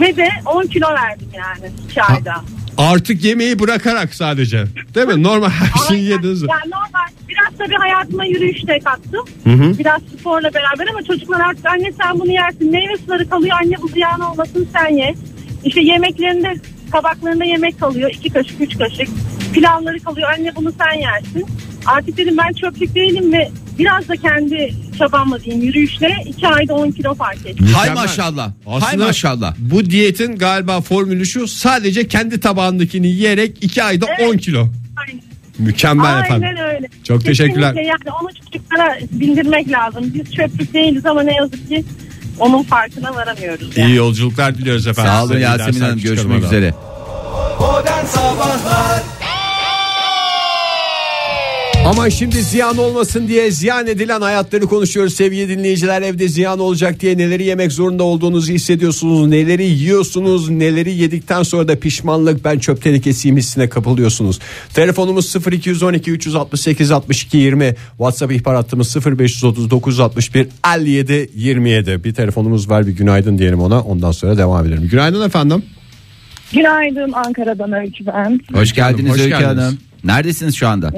Ve de 10 kilo verdim yani 2 ayda. Artık yemeği bırakarak sadece. Değil mi? Normal her şeyi Aynen. yediniz. Yani normal. Biraz tabii hayatıma yürüyüş de kattım. Biraz sporla beraber ama çocuklar artık anne sen bunu yersin. Meyve suları kalıyor anne bu ziyan olmasın sen ye. İşte yemeklerinde tabaklarında yemek kalıyor. iki kaşık üç kaşık. Pilavları kalıyor anne bunu sen yersin. Artık dedim ben çöplük değilim ve biraz da kendi çabamla diyeyim yürüyüşle 2 ayda 10 kilo fark ettim. Hay maşallah. Hay maşallah. Bu diyetin galiba formülü şu sadece kendi tabağındakini yiyerek 2 ayda Evet. 10 kilo. Aynen. Mükemmel Aynen efendim. öyle. Çok teşekkürler. Kesinlikle yani onu çocuklara bildirmek lazım. Biz çöplük değiliz ama ne yazık ki onun farkına varamıyoruz. Yani. İyi yolculuklar diliyoruz efendim. Sağ olun Yasemin Hanım görüşmek üzere. Modern Sabahlar Ama şimdi ziyan olmasın diye ziyan edilen hayatları konuşuyoruz sevgili dinleyiciler. Evde ziyan olacak diye neleri yemek zorunda olduğunuzu hissediyorsunuz. Neleri yiyorsunuz, neleri yedikten sonra da pişmanlık ben çöp tenekesiyim hissine kapılıyorsunuz. Telefonumuz 0212 368 62 20. WhatsApp ihbar hattımız 0539 61 57 27. Bir telefonumuz var bir günaydın diyelim ona ondan sonra devam edelim. Günaydın efendim. Günaydın Ankara'dan Öykü ben. Hoş geldiniz Hoş Öykü geldiniz. Hanım. Neredesiniz şu anda?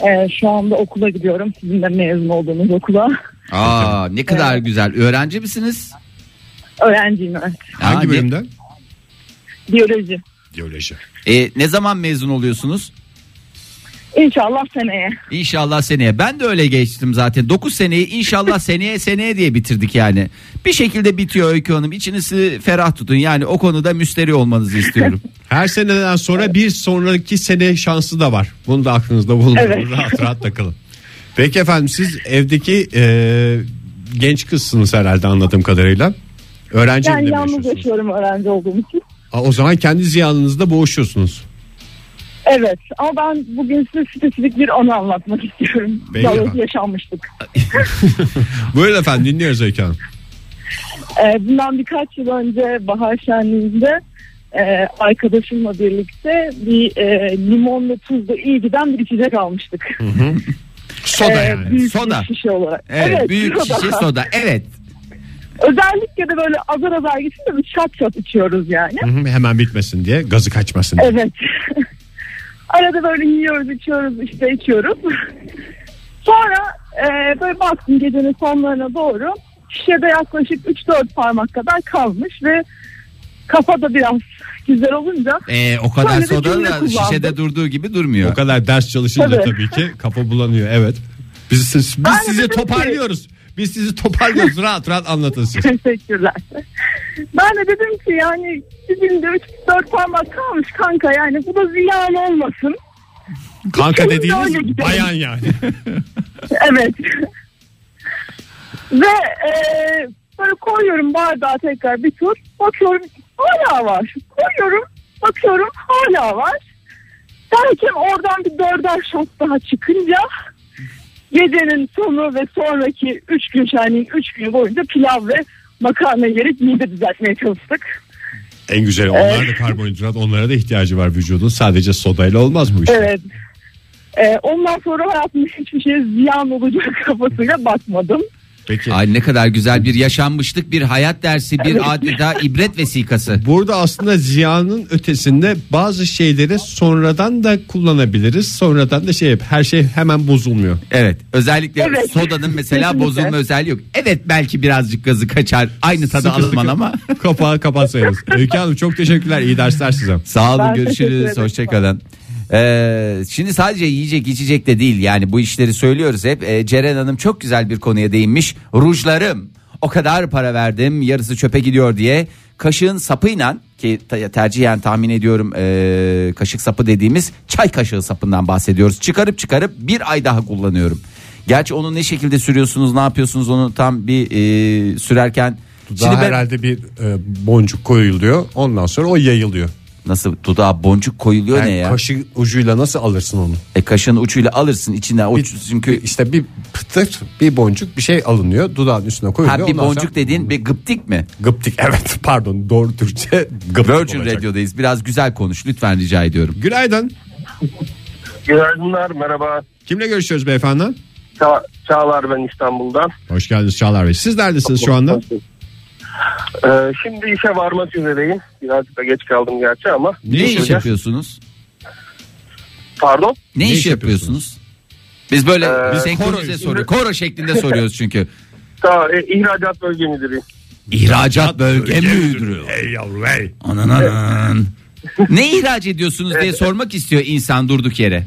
Ee, şu anda okula gidiyorum. Sizin de mezun olduğunuz okula. Aa ne kadar güzel. Öğrenci misiniz? Öğrenciyim evet. Hangi ne- bölümde? Biyoloji. Biyoloji. E, ne zaman mezun oluyorsunuz? İnşallah seneye. İnşallah seneye. Ben de öyle geçtim zaten. 9 seneyi inşallah seneye seneye diye bitirdik yani. Bir şekilde bitiyor Öykü Hanım. İçinizi ferah tutun. Yani o konuda müsteri olmanızı istiyorum. Her seneden sonra bir sonraki sene şansı da var. Bunu da aklınızda bulundurun. Evet. Rahat rahat takılın. Peki efendim siz evdeki e, genç kızsınız herhalde anladığım kadarıyla. Öğrenci mi yalnız yaşıyorum öğrenci olduğum için. Aa, O zaman kendi ziyanınızda boğuşuyorsunuz. Evet ama ben bugün size spesifik bir anı anlatmak istiyorum. Belli Daha efendim. yaşanmıştık. Buyurun efendim dinliyoruz Öykü Hanım. Ee, bundan birkaç yıl önce bahar şenliğinde e, arkadaşımla birlikte bir e, limonlu tuzlu iyi giden bir içecek almıştık. Soda Ee, yani. büyük Soda. bir şişe olarak. Evet, büyük şişe soda. Evet. Özellikle de böyle azar azar gitsin de bir şat şat içiyoruz yani. Hı hı, Hemen bitmesin diye gazı kaçmasın diye. Evet. Arada böyle yiyoruz içiyoruz işte içiyoruz. Sonra e, böyle baktım gecenin sonlarına doğru şişede yaklaşık 3-4 parmak kadar kalmış ve kafa da biraz güzel olunca E, o kadar soda da kullandım. şişede durduğu gibi durmuyor. O kadar ders çalışınca Tabii. tabii ki kafa bulanıyor. Evet. Biz, biz Ben sizi dedim ki- toparlıyoruz. Biz sizi toparlıyoruz. rahat rahat anlatın siz. teşekkürler. Ben de dedim ki yani dibinde 3-4 parmak kalmış kanka yani bu da ziyan olmasın. Kanka Öyle dediğiniz bayan yani. Evet. Ve e, böyle koyuyorum bardağa tekrar bir tur. Bakıyorum hala var. Koyuyorum bakıyorum hala var. Derken oradan bir dörder şat daha çıkınca gecenin sonu ve sonraki üç gün şenliğin üç günü boyunca pilav ve makarna yiyerek mide düzeltmeye çalıştık. En güzel onlar da karbonhidrat onlara da ihtiyacı var vücudun. Sadece sodayla olmaz bu iş. Evet. E, ondan sonra hayatımda hiçbir şeye ziyan olacak kafasıyla bakmadım. Peki. Ay ne kadar güzel bir yaşanmışlık, bir hayat dersi, bir adeta ibret vesikası. Burada aslında ziyanın ötesinde bazı şeyleri sonradan da kullanabiliriz. Sonradan da şey. Her şey hemen bozulmuyor. Evet özellikle Evet. sodanın mesela Kesinlikle. bozulma özelliği yok. Evet belki birazcık gazı kaçar aynı tadı Sıkı alınman sıkı ama. Kapağı kapatsayız. Öykü Hanım çok teşekkürler. İyi dersler size. Sağ olun Ben görüşürüz hoşçakalın. Ee, şimdi sadece yiyecek içecek de değil yani bu işleri söylüyoruz hep. Ee, Ceren Hanım çok güzel bir konuya değinmiş. Rujlarım o kadar para verdim yarısı çöpe gidiyor diye kaşığın sapıyla ki tercihen tahmin ediyorum ee, kaşık sapı dediğimiz çay kaşığı sapından bahsediyoruz. Çıkarıp çıkarıp bir ay daha kullanıyorum. Gerçi onu ne şekilde sürüyorsunuz ne yapıyorsunuz onu tam bir ee, sürerken. Daha Şimdi ben- herhalde bir e, boncuk koyuluyor. Ondan sonra o yayılıyor. Nasıl dudağa boncuk koyuluyor Yani ne ya? kaşık ucuyla nasıl alırsın onu? E kaşığın ucuyla alırsın içinden o çünkü İşte bir pıtır bir boncuk bir şey alınıyor. Dudağın üstüne koyuluyor. ha bir Ondan boncuk sonra- dediğin bir gıptik mi? Gıptik evet pardon doğru Türkçe gıptik Virgin olacak. Radio'dayız. Biraz güzel konuş lütfen rica ediyorum. Günaydın. Günaydınlar merhaba. Kimle görüşüyoruz beyefendi? Ça- Çağlar ben İstanbul'dan. Hoş geldiniz Çağlar Bey. Siz neredesiniz şu anda? Ee, şimdi işe varmak üzereyim. Birazcık da geç kaldım gerçi ama. Ne, iş olacak? yapıyorsunuz? Pardon. Ne, Ne iş, yapıyorsunuz? Biz böyle Ee, biz senkronize koro- soruyor. Koro şeklinde soruyoruz çünkü. Ta, e, ihracat bölge müdürüyüm. İhracat bölge müdürü. Hey yavrum hey. Anan anan. ne ihraç ediyorsunuz diye sormak istiyor insan durduk yere.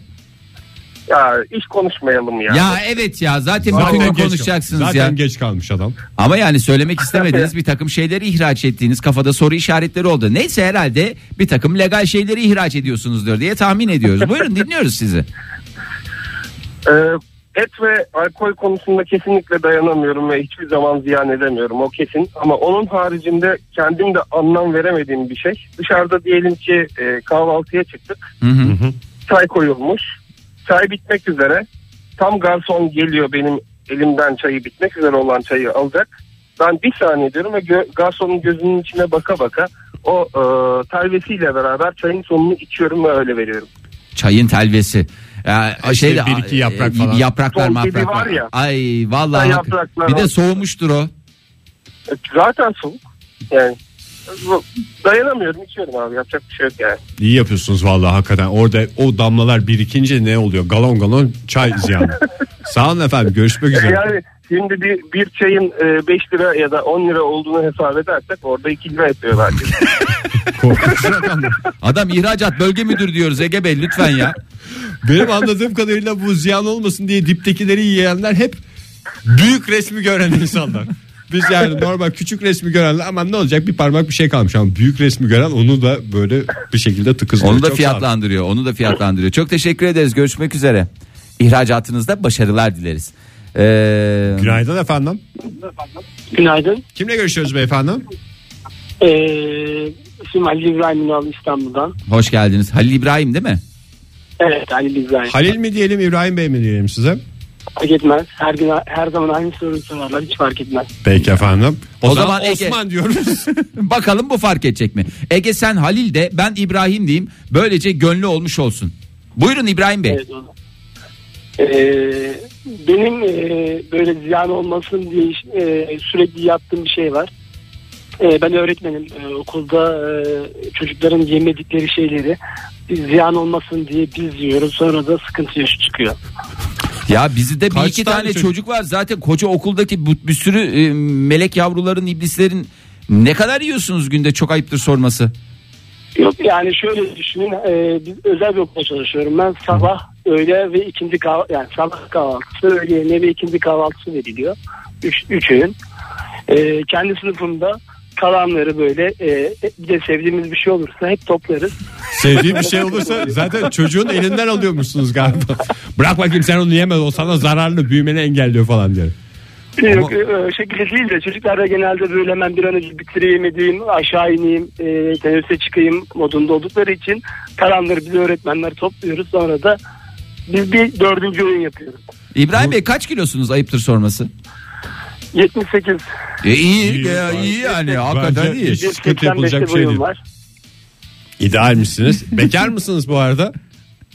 Ya iş konuşmayalım ya. Ya evet ya zaten Zaten bütün gün geç- konuşacaksınız zaten ya. geç kalmış adam. Ama yani söylemek istemediğiniz bir takım şeyleri ihraç ettiğiniz kafada soru işaretleri oldu. Neyse herhalde bir takım legal şeyleri ihraç ediyorsunuzdur diye tahmin ediyoruz. Buyurun dinliyoruz sizi. Ee, et ve alkol konusunda kesinlikle dayanamıyorum ve hiçbir zaman ziyan edemiyorum o kesin. Ama onun haricinde kendim de anlam veremediğim bir şey. Dışarıda diyelim ki e, kahvaltıya çıktık. Hı hı. Çay koyulmuş. Çay bitmek üzere. Tam garson geliyor benim elimden çayı bitmek üzere olan çayı alacak. Ben bir saniye diyorum ve gö- garsonun gözünün içine baka baka o e, telvesiyle beraber çayın sonunu içiyorum ve öyle veriyorum. Çayın telvesi. Ya, İşte şeyde, bir iki yaprak falan. Yapraklar mapraklar. var ya. Ay vallahi. Yapraklar Bir de soğumuştur o. E, Zaten soğuk. Yani dayanamıyorum içiyorum abi yapacak bir şey yok yani. İyi yapıyorsunuz vallahi hakikaten. Orada o damlalar birikince ne oluyor? Galon galon çay ziyanı. Sağ olun efendim. Görüşmek üzere. Yani şimdi bir, bir çayın 5 lira ya da 10 lira olduğunu hesap edersek orada 2 lira yapıyor rakamlar. Adam ihracat bölge müdürü diyoruz Ege Bey lütfen ya. Benim anladığım kadarıyla bu ziyan olmasın diye diptekileri yiyenler hep büyük resmi gören insanlar. Biz yani normal küçük resmi görenler ama ne olacak bir parmak bir şey kalmış ama büyük resmi gören onu da böyle bir şekilde tıkızlıyor. Onu da Çok fiyatlandırıyor. Onu da fiyatlandırıyor. Çok teşekkür ederiz. Görüşmek üzere. İhracatınızda başarılar dileriz. Ee, Günaydın efendim. Günaydın. Kimle görüşüyoruz beyefendi? Ee, isim Ali İbrahim Ünal İstanbul'dan. hoş geldiniz. Halil İbrahim değil mi? Evet Ali İbrahim. Halil mi diyelim İbrahim Bey mi diyelim size? Fark etmez. Her gün her zaman aynı soruyu sorarlar. Hiç fark etmez. Peki efendim. O, O zaman, zaman Ege- Osman diyoruz. Bakalım bu fark edecek mi? Ege sen Halil de ben İbrahim diyeyim. Böylece gönlü olmuş olsun. Buyurun İbrahim Bey. Evet, o. Ee, benim e, böyle ziyan olmasın diye e, sürekli yaptığım bir şey var. E, ben öğretmenim. E, okulda e, çocukların yemedikleri şeyleri ziyan olmasın diye biz yiyoruz. Sonra da sıkıntı yaşı çıkıyor. Ya bizde bir Kaç iki tane tane çocuk? çocuk var. Zaten koca okuldaki bu, bir sürü e, melek yavruların iblislerin ne kadar yiyorsunuz günde çok ayıptır sorması. Yok yani şöyle düşünün e, biz özel bir okulda çalışıyorum ben sabah öğle ve ikindi kahvaltı yani sabah kahvaltısı öğle yemeği ve ikindi kahvaltısı veriliyor üç, üç öğün E, kendi sınıfımda kalanları böyle e, bir de sevdiğimiz bir şey olursa hep toplarız Sevdiği bir şey olursa zaten çocuğun elinden alıyormuşsunuz galiba. Bırak bakayım sen onu yeme o sana zararlı büyümeni engelliyor falan diyor. Yok e, o şekilde değil de çocuklar da genelde böyle hemen bir an önce bitireyim edeyim aşağı ineyim e, teneffüse çıkayım modunda oldukları için kalanları biz öğretmenler topluyoruz sonra da biz bir dördüncü oyun yapıyoruz. İbrahim Bey kaç kilosunuz ayıptır sorması? 78 E, iyi, İyi, ya, gayet- iyi yani Bence hakikaten iyi. hiç sıkıntı yapılacak bir şey değil. var. İdeal misiniz? Bekar mısınız bu arada?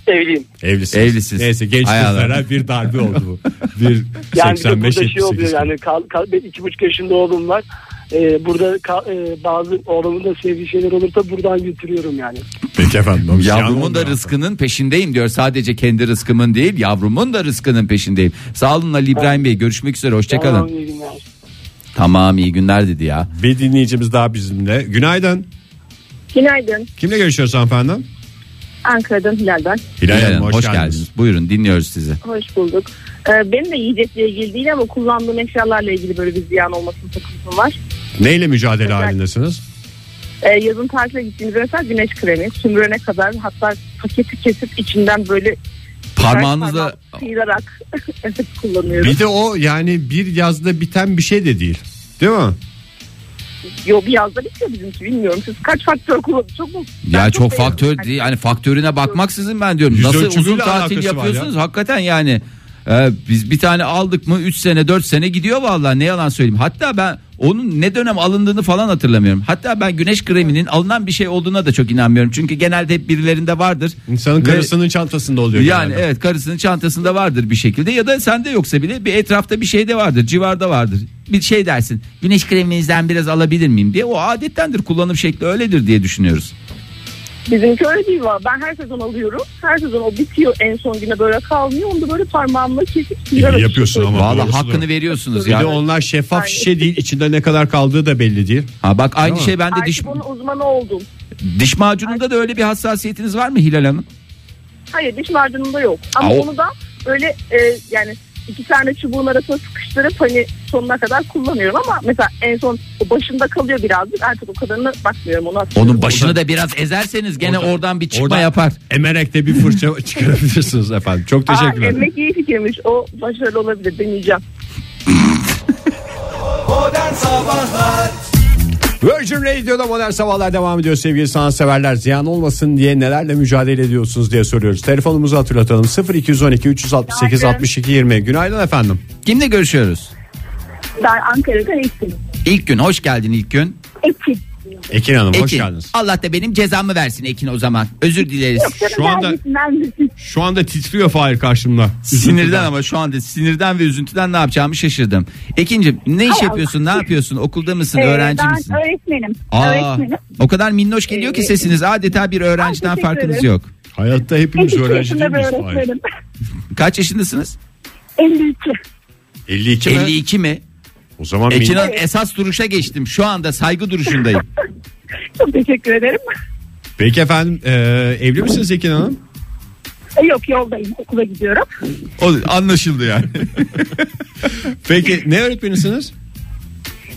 Evliyim. Evlisiniz. Evlisiniz. Neyse genç Hay Allah. kızlara bir darbe oldu bu. Bir Yani bir de 85 şey oluyor 78. yani kal, kal, iki buçuk yaşında oğlum var. Ee, burada kal- e, bazı oğlumun da sevdiği şeyler olursa buradan götürüyorum yani. Peki efendim. Yavrumun da rızkının peşindeyim diyor. Sadece kendi rızkımın değil yavrumun da rızkının peşindeyim. Sağ olun Ali İbrahim Bey görüşmek üzere hoşçakalın. Tamam, iyi günler. Tamam iyi günler dedi ya. Bir dinleyicimiz daha bizimle. Günaydın. Günaydın. Kimle görüşüyoruz hanımefendi? Ankara'dan. Hilal Hilal Hanım Hanım, hoş, geldiniz. Buyurun dinliyoruz sizi. Hoş bulduk. Ee, benim de yiyecekle ilgili değil ama kullandığım eşyalarla ilgili böyle bir ziyan olmasının takıntım var. Neyle mücadele Özel- halindesiniz? Ee, yazın tatile gittiğimizde mesela güneş kremi, sümürene kadar hatta paketi kesip içinden böyle Parmağınızla parmağımı sıyırarak evet, kullanıyorum. Bir de o yani bir yazda biten bir şey de değil. Değil mi? Yo bir yazda bitiyor bizimki bilmiyorum. Siz kaç faktör kullanıyorsunuz? Çok mu? ya çok beğendim. faktör değil yani faktörüne bakmaksızın ben diyorum. Yüz Nasıl ölçümüyle uzun tatil alakası var yapıyorsunuz hakikaten yani. Ee, biz bir tane aldık mı 3 sene 4 sene gidiyor vallahi ne yalan söyleyeyim. Hatta ben onun ne dönem alındığını falan hatırlamıyorum. Hatta ben güneş kreminin alınan bir şey olduğuna da çok inanmıyorum. Çünkü genelde hep birilerinde vardır. İnsanın Ve- karısının çantasında oluyor. Yani genelde. evet karısının çantasında vardır bir şekilde ya da sende yoksa bile bir etrafta bir şey de vardır civarda vardır. Bir şey dersin güneş kreminizden biraz alabilir miyim diye o adettendir kullanım şekli öyledir diye düşünüyoruz. Bizimki öyle değil var. Ben her sezon alıyorum. Her sezon o bitiyor en son güne böyle kalmıyor. Onu da böyle parmağımla kesip. İyi yapıyorsun ama. Valla doğrusu hakkını da. veriyorsunuz Bir ya. de onlar şeffaf Aynen. şişe değil içinde ne kadar kaldığı da belli değil. Ha bak aynı Değil mi? şey bende diş Artık onun uzmanı oldum. diş macununda da öyle bir hassasiyetiniz var mı Hilal Hanım? Hayır diş macununda yok. Ama Aa, o- onu da böyle e, yani iki tane çubuğun arasına sıkıştırıp hani sonuna kadar kullanıyorum ama mesela en son o başında kalıyor birazcık artık o kadarını bakmıyorum ona. Onun başını da biraz ezerseniz gene Oradan- oradan bir çıkma Oradan yapar. Emerek de bir fırça çıkarabilirsiniz efendim. Çok Aa, teşekkürler. emmek iyi fikirmiş o başarılı olabilir deneyeceğim. Modern Sabahlar Virgin Radio'da modern sabahlar devam ediyor sevgili sanatseverler. Ziyan olmasın diye nelerle mücadele ediyorsunuz diye soruyoruz. Telefonumuzu hatırlatalım 0212 368 Günaydın. 62 20. Günaydın efendim. Kimle görüşüyoruz? Ben Ankara'dan Ekin. İlk gün hoş geldin ilk gün. Ekin. Ekin Hanım hoş Ekin. geldiniz. Allah da benim cezamı versin Ekin o zaman. Özür dileriz. Şu anda şu anda titriyor Fahir karşımda. Sinirden ama şu anda sinirden ve üzüntüden ne yapacağımı şaşırdım. Ekin'cim ne iş Hay yapıyorsun? Ne yapıyorsun? Okulda mısın? Ee, öğrenci ben misin? öğretmenim. Aa, Öğretmenim. o kadar minnoş geliyor ki Ee, sesiniz adeta bir öğrenciden farkınız yok. Hayatta hepimiz 52 öğrenci değil miyiz Fahir? öğretmenim. Kaç yaşındasınız? 52. 52 mi? 52 mi? O zaman Ekin Hanım esas duruşa geçtim. Şu anda saygı duruşundayım. Çok teşekkür ederim. Peki efendim e, evli misiniz Ekin Hanım? E, Yok yoldayım okula gidiyorum. O anlaşıldı yani. Peki ne öğretmenisiniz?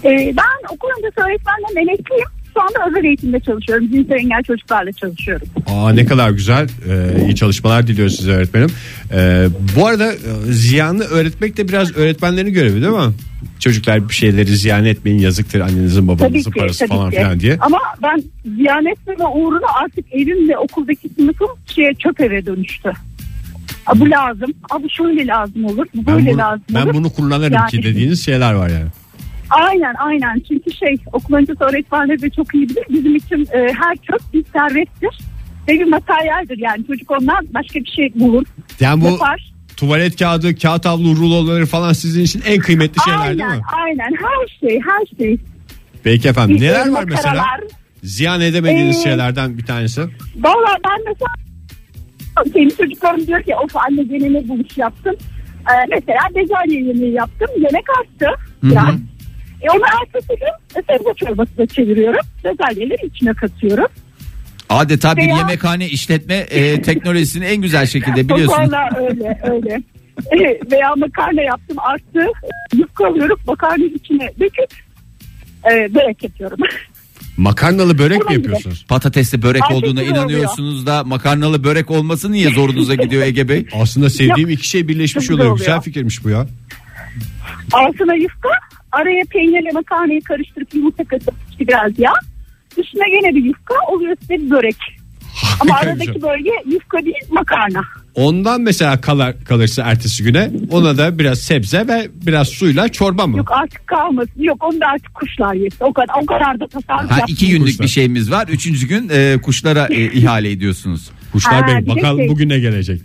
E, ben okul öncesi öğretmenle emekliyim. Şu anda özel eğitimde çalışıyorum. Cinsel engel çocuklarla çalışıyorum. Aa ne kadar güzel. Ee, iyi çalışmalar diliyoruz size öğretmenim. Ee, bu arada e, ziyanı öğretmek de biraz öğretmenlerin görevi değil mi? Çocuklar bir şeyleri ziyan etmeyin yazıktır annenizin babanızın ki, parası tabii falan ki. filan diye. Ama ben ziyanet ve uğruna artık evim ve okuldaki sınıfım şeye çöp eve dönüştü. Aa, bu lazım. Aa, bu şöyle lazım olur. Bu Ben böyle bunu, lazım ben olur. bunu kullanırım Yani- ki dediğiniz şeyler var yani. Aynen aynen. Çünkü şey okul öncesi öğretmenleri de çok iyi bilir. Bizim için e, her çöp bir servettir. Ve bir materyaldir yani. Çocuk ondan başka bir şey bulur. Yani bu Yapar. tuvalet kağıdı, kağıt havlu, ruloları falan sizin için en kıymetli şeyler aynen değil mi? aynen. Her şey her şey. Peki efendim Bir neler sürü var mesela? makaralar. Ziyan edemediğiniz Ee, şeylerden bir tanesi. Valla ben mesela senin çocuklarım diyor ki of anne gene ne bu iş yaptın. Ee, mesela bezelye yemeği yaptım. Yemek arttı. Biraz. E onu ertesi gün sebze çorbası da çeviriyorum. Bezelyeleri içine katıyorum. Adeta bir Veya- yemekhane işletme e, teknolojisini en güzel şekilde biliyorsun. Valla öyle öyle. E, Veya makarna yaptım arttı. Yufka alıyorum makarnayı içine döküp e, börek yapıyorum. Makarnalı börek mi Bunun gibi. yapıyorsunuz? Patatesli börek Ay, olduğuna oluyor. inanıyorsunuz da makarnalı börek olması niye zorunuza gidiyor Ege Bey? Aslında sevdiğim iki şey birleşmiş güzel oluyor. Güzel oluyor. fikirmiş bu ya. Altına yufka araya peynirle makarnayı karıştırıp yumurta katıp işte biraz yağ. Üstüne gene bir yufka oluyor size bir börek. Ama aradaki bölge yufka değil makarna. Ondan mesela kalar, kalırsa ertesi güne ona da biraz sebze ve biraz suyla çorba mı? Yok artık kalmasın. Yok onu da artık kuşlar yesin. O kadar, o kadar da tasarruf Ha, iki günlük Kuşlar. bir şeyimiz var. Üçüncü gün e, kuşlara e, ihale ediyorsunuz. Kuşlar Ha, Bey bakalım şey- bugün ne gelecek.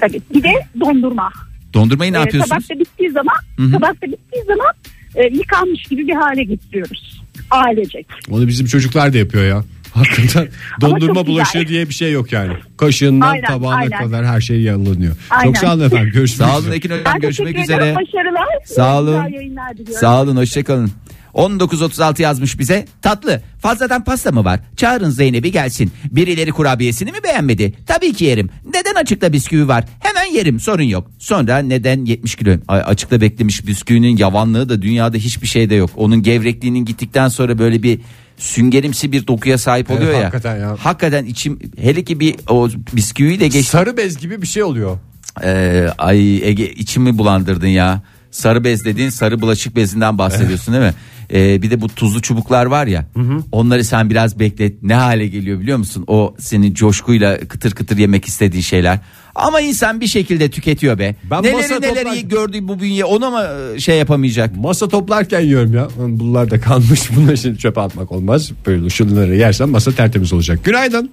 Tabii. Bir de dondurma. Dondurmayı ne Ee, yapıyorsunuz? Tabakta bittiği zaman, hı. tabakta bittiği zaman e, yıkanmış gibi bir hale getiriyoruz. Ailecek. Onu bizim çocuklar da yapıyor ya. Hakikaten dondurma bulaşığı diye bir şey yok yani. Kaşığından Aynen, tabağına aynen. kadar her şey yanılıyor. Çok sağ olun efendim. Görüşmek Sağ olun üzere. Ekin Hocam görüşmek üzere. Başarılar. Sağ olun. Güzel yayınlar diliyorum. Sağ olun hoşçakalın. 1936 yazmış bize. Tatlı. Fazladan pasta mı var? Çağırın Zeynep'i gelsin. Birileri kurabiyesini mi beğenmedi? Tabii ki yerim. Neden açıkta bisküvi var? Hemen yerim sorun yok. Sonra neden 70 kilo? Ay, açıkta beklemiş bisküvinin yavanlığı da dünyada hiçbir şeyde yok. Onun gevrekliğinin gittikten sonra böyle bir süngerimsi bir dokuya sahip Evet, oluyor ya. hakikaten ya. Hakikaten içim hele ki bir o bisküviyi de geç. Sarı bez gibi bir şey oluyor. Ee, ay Ege içimi bulandırdın ya. Sarı bez dediğin sarı bulaşık bezinden bahsediyorsun değil mi? Ee, bir de bu tuzlu çubuklar var ya. Onları sen biraz beklet. Ne hale geliyor biliyor musun? O senin coşkuyla kıtır kıtır yemek istediği şeyler. Ama insan bir şekilde tüketiyor be. Ben neleri masa neleri toplar- gördü bu bünye ona mı e, şey yapamayacak? Masa toplarken yiyorum ya. Bunlar da kalmış. Bunları şimdi çöpe atmak olmaz. Böyle şunları yersen masa tertemiz olacak. Günaydın.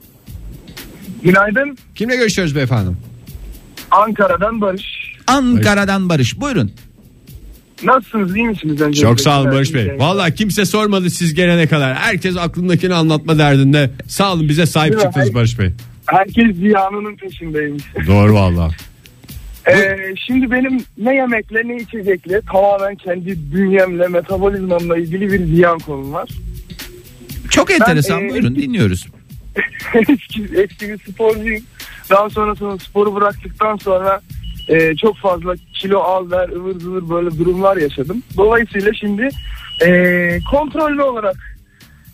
Günaydın. Kimle görüşüyoruz beyefendi? Ankara'dan Barış. Ankara'dan Barış buyurun. Nasılsınız iyi misiniz? Önce Çok sağ olun Barış Bey. Valla kimse sormadı siz gelene kadar. Herkes aklındakini anlatma derdinde. Sağ olun bize sahip Değil çıktınız Barış Bey. Herkes ziyanının peşindeymiş. Doğru valla. Ee, şimdi benim ne yemekle ne içecekle tamamen kendi bünyemle metabolizmamla ilgili bir ziyan konum var. Çok enteresan e, buyurun dinliyoruz. eski, eski bir sporcuyum. Daha sonrasında sporu bıraktıktan sonra e, çok fazla kilo al ver ıvır zıvır böyle durumlar yaşadım. Dolayısıyla şimdi e, kontrollü olarak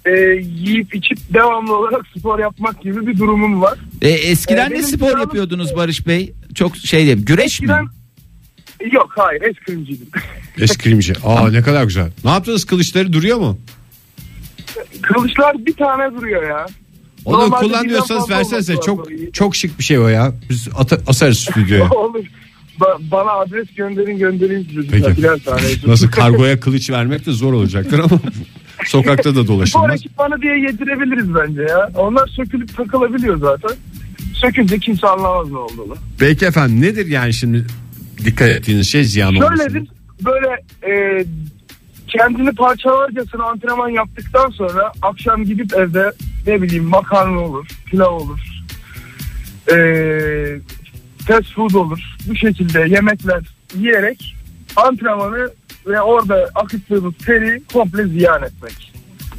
e, yiyip içip devamlı olarak spor yapmak gibi bir durumum var. E, eskiden ne spor planım- yapıyordunuz Barış Bey? Çok şey değil. Güreş mi? Eskiden yok hayır eskrimciydim. Eskrimci. Aa ne kadar güzel. Ne yaptınız kılıçları duruyor mu? Kılıçlar bir tane duruyor ya. Onu Normalde kullan birden diyorsanız fazla versenize çok çok şık bir şey o ya. Biz ata- asarız stüdyoya. Olur. Ba- bana adres gönderin göndereyim. Peki. Birer tane. Nasıl kargoya kılıç vermek de zor olacaktır ama sokakta da Spor dolaşılmaz. ekipmanı diye yedirebiliriz bence ya. Onlar sökülüp takılabiliyor zaten. Sökünce kimse anlamaz ne olduğunu. Peki efendim nedir yani şimdi dikkat ettiğiniz şey ziyan olmasın? Şöyledir böyle e, kendini parçalarcasına antrenman yaptıktan sonra akşam gidip evde ne bileyim makarna olur, pilav olur, e, fast food olur. Bu şekilde yemekler yiyerek antrenmanı ve orada akıttığımız teri komple ziyan etmek.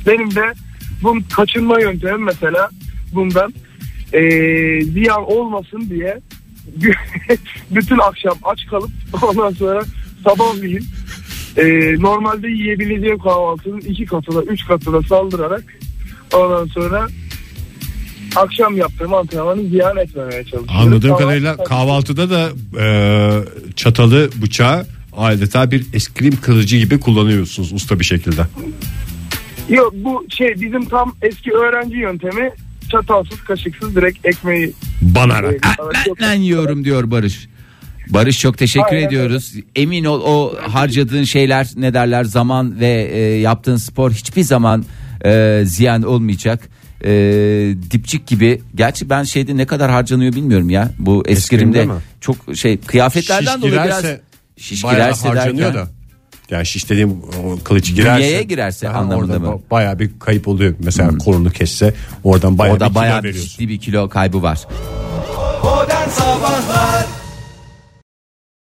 Benim de bunun kaçınma yöntemi mesela bundan e, ziyan olmasın diye bütün akşam aç kalıp ondan sonra sabahleyin e, normalde yiyebileceğim kahvaltının iki katına üç katına saldırarak ondan sonra akşam yaptığım antrenmanı ziyan etmemeye çalışıyorum. Anladığım kadarıyla kahvaltıda da e, çatalı bıçağı adeta bir eskrim kılıcı gibi kullanıyorsunuz usta bir şekilde. Yok bu şey bizim tam eski öğrenci yöntemi çatalsız kaşıksız direkt ekmeği Banarak. Ben yiyorum diyor Barış. Barış çok teşekkür Aynen ediyoruz. Emin ol o harcadığın şeyler ne derler zaman ve e, yaptığın spor hiçbir zaman e, ziyan olmayacak. E, dipçik gibi. Gerçi ben şeyde ne kadar harcanıyor bilmiyorum ya. Bu eskrimde mi? çok şey kıyafetlerden Şiş dolayı biraz girerse şiş bayağı girerse harcanıyor derken. da. Yani şiş dediğim o kılıç girerse. Bünyeye girerse Ha, anlamında orada mı? Hmm. ba- Bayağı bir kayıp oluyor. Mesela kolunu kesse oradan bayağı bir bayağı kilo bir veriyorsun. ciddi bir kilo kaybı var. Modern Sabahlar